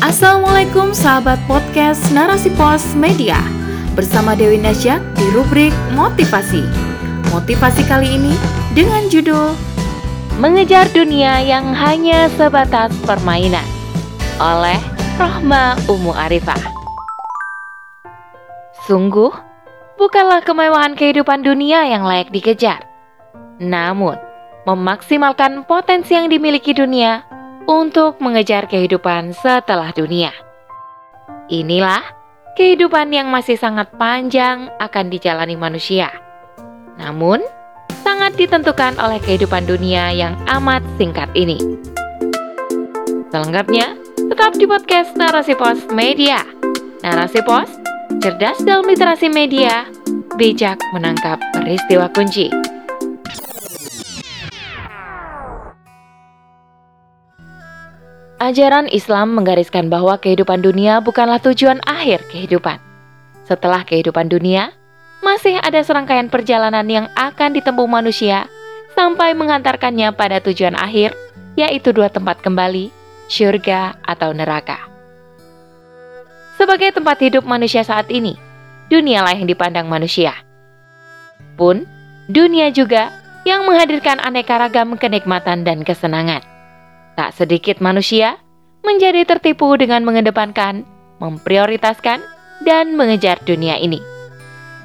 Assalamualaikum sahabat podcast Narasi Pos Media. Bersama Dewi Nasya di rubrik Motivasi. Motivasi kali ini dengan judul Mengejar Dunia yang Hanya Sebatas Permainan oleh Rohma Umu Arifah. Sungguh, bukanlah kemewahan kehidupan dunia yang layak dikejar. Namun, memaksimalkan potensi yang dimiliki dunia untuk mengejar kehidupan setelah dunia. Inilah kehidupan yang masih sangat panjang akan dijalani manusia. Namun, sangat ditentukan oleh kehidupan dunia yang amat singkat ini. Selengkapnya, tetap di podcast Narasi Pos Media. Narasi Pos, cerdas dalam literasi media, bijak menangkap peristiwa kunci. Ajaran Islam menggariskan bahwa kehidupan dunia bukanlah tujuan akhir kehidupan. Setelah kehidupan dunia, masih ada serangkaian perjalanan yang akan ditempuh manusia sampai mengantarkannya pada tujuan akhir, yaitu dua tempat kembali, syurga atau neraka. Sebagai tempat hidup manusia saat ini, dunialah yang dipandang manusia. Pun, dunia juga yang menghadirkan aneka ragam kenikmatan dan kesenangan. Tak sedikit manusia menjadi tertipu dengan mengedepankan, memprioritaskan, dan mengejar dunia ini.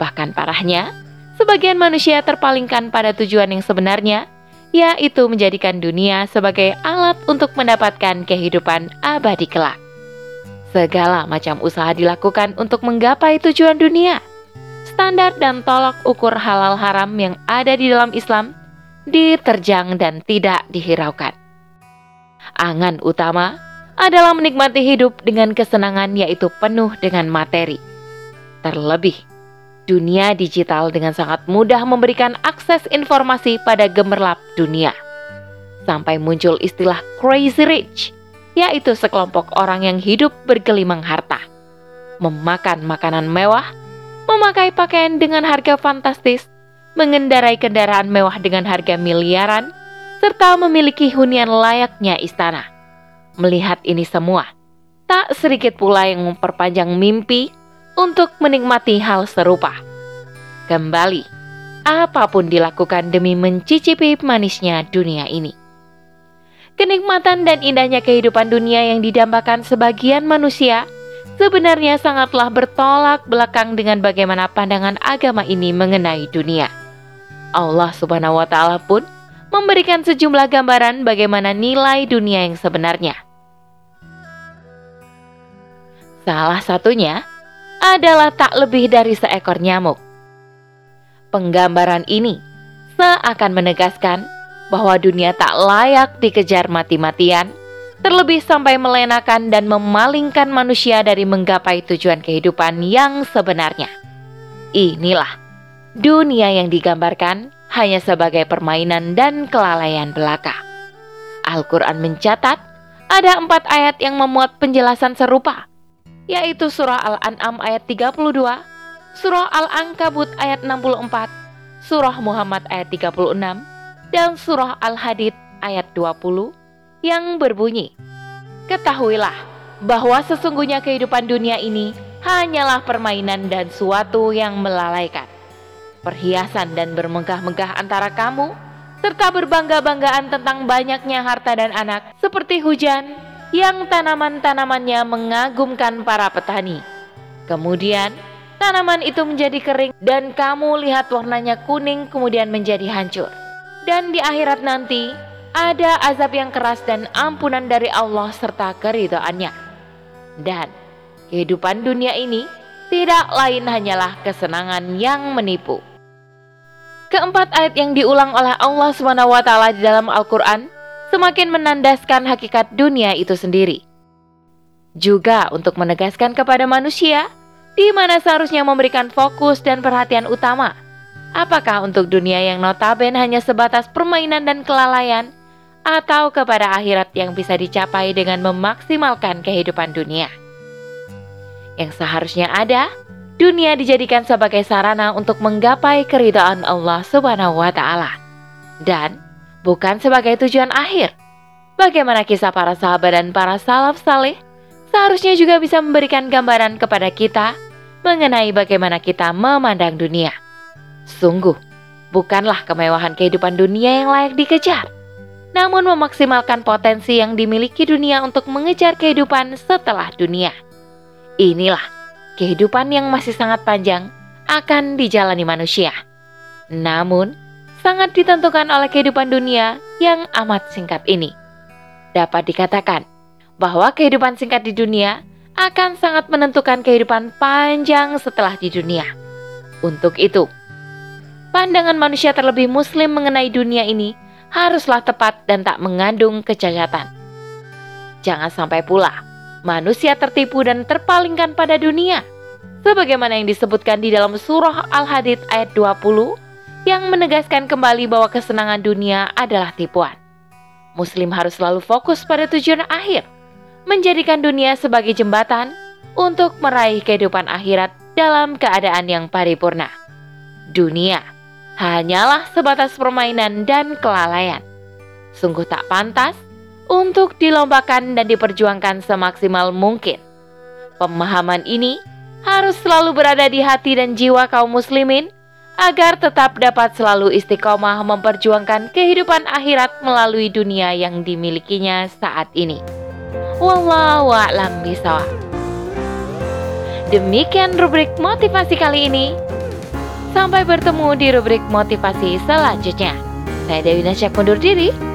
Bahkan parahnya, sebagian manusia terpalingkan pada tujuan yang sebenarnya, yaitu menjadikan dunia sebagai alat untuk mendapatkan kehidupan abadi kelak. Segala macam usaha dilakukan untuk menggapai tujuan dunia. Standar dan tolak ukur halal haram yang ada di dalam Islam diterjang dan tidak dihiraukan. Angan utama adalah menikmati hidup dengan kesenangan yaitu penuh dengan materi. Terlebih, dunia digital dengan sangat mudah memberikan akses informasi pada gemerlap dunia. Sampai muncul istilah crazy rich, yaitu sekelompok orang yang hidup bergelimang harta. Memakan makanan mewah, memakai pakaian dengan harga fantastis, mengendarai kendaraan mewah dengan harga miliaran, serta memiliki hunian layaknya istana. Melihat ini semua, tak sedikit pula yang memperpanjang mimpi untuk menikmati hal serupa. Kembali, apa pun dilakukan demi mencicipi manisnya dunia ini. Kenikmatan dan indahnya kehidupan dunia yang didambakan sebagian manusia sebenarnya sangatlah bertolak belakang dengan bagaimana pandangan agama ini mengenai dunia. Allah Subhanahu wa taala pun memberikan sejumlah gambaran bagaimana nilai dunia yang sebenarnya. Salah satunya adalah tak lebih dari seekor nyamuk. Penggambaran ini seakan menegaskan bahwa dunia tak layak dikejar mati-matian, terlebih sampai melenakan dan memalingkan manusia dari menggapai tujuan kehidupan yang sebenarnya. Inilah dunia yang digambarkan hanya sebagai permainan dan kelalaian belaka. Al-Quran mencatat ada empat ayat yang memuat penjelasan serupa, yaitu surah Al-An'am ayat 32, surah Al-Ankabut ayat 64, surah Muhammad ayat 36, dan surah Al-Hadid ayat 20 yang berbunyi, Ketahuilah bahwa sesungguhnya kehidupan dunia ini hanyalah permainan dan suatu yang melalaikan perhiasan dan bermegah-megah antara kamu, serta berbangga-banggaan tentang banyaknya harta dan anak, seperti hujan yang tanaman-tanamannya mengagumkan para petani. Kemudian, tanaman itu menjadi kering dan kamu lihat warnanya kuning kemudian menjadi hancur. Dan di akhirat nanti, ada azab yang keras dan ampunan dari Allah serta keridoannya. Dan kehidupan dunia ini tidak lain hanyalah kesenangan yang menipu. Keempat ayat yang diulang oleh Allah SWT di dalam Al-Quran semakin menandaskan hakikat dunia itu sendiri. Juga untuk menegaskan kepada manusia di mana seharusnya memberikan fokus dan perhatian utama. Apakah untuk dunia yang notabene hanya sebatas permainan dan kelalaian atau kepada akhirat yang bisa dicapai dengan memaksimalkan kehidupan dunia. Yang seharusnya ada dunia dijadikan sebagai sarana untuk menggapai keridhaan Allah Subhanahu wa taala dan bukan sebagai tujuan akhir. Bagaimana kisah para sahabat dan para salaf saleh seharusnya juga bisa memberikan gambaran kepada kita mengenai bagaimana kita memandang dunia. Sungguh, bukanlah kemewahan kehidupan dunia yang layak dikejar, namun memaksimalkan potensi yang dimiliki dunia untuk mengejar kehidupan setelah dunia. Inilah kehidupan yang masih sangat panjang akan dijalani manusia. Namun, sangat ditentukan oleh kehidupan dunia yang amat singkat ini. Dapat dikatakan bahwa kehidupan singkat di dunia akan sangat menentukan kehidupan panjang setelah di dunia. Untuk itu, pandangan manusia terlebih muslim mengenai dunia ini haruslah tepat dan tak mengandung kecacatan. Jangan sampai pula manusia tertipu dan terpalingkan pada dunia, sebagaimana yang disebutkan di dalam surah Al-Hadid ayat 20 yang menegaskan kembali bahwa kesenangan dunia adalah tipuan. Muslim harus selalu fokus pada tujuan akhir, menjadikan dunia sebagai jembatan untuk meraih kehidupan akhirat dalam keadaan yang paripurna. Dunia hanyalah sebatas permainan dan kelalaian. Sungguh tak pantas untuk dilombakan dan diperjuangkan semaksimal mungkin. Pemahaman ini harus selalu berada di hati dan jiwa kaum muslimin agar tetap dapat selalu istiqomah memperjuangkan kehidupan akhirat melalui dunia yang dimilikinya saat ini. Wallahu a'lam bishawab. Demikian rubrik motivasi kali ini. Sampai bertemu di rubrik motivasi selanjutnya. Saya Dewi Nasyak mundur diri.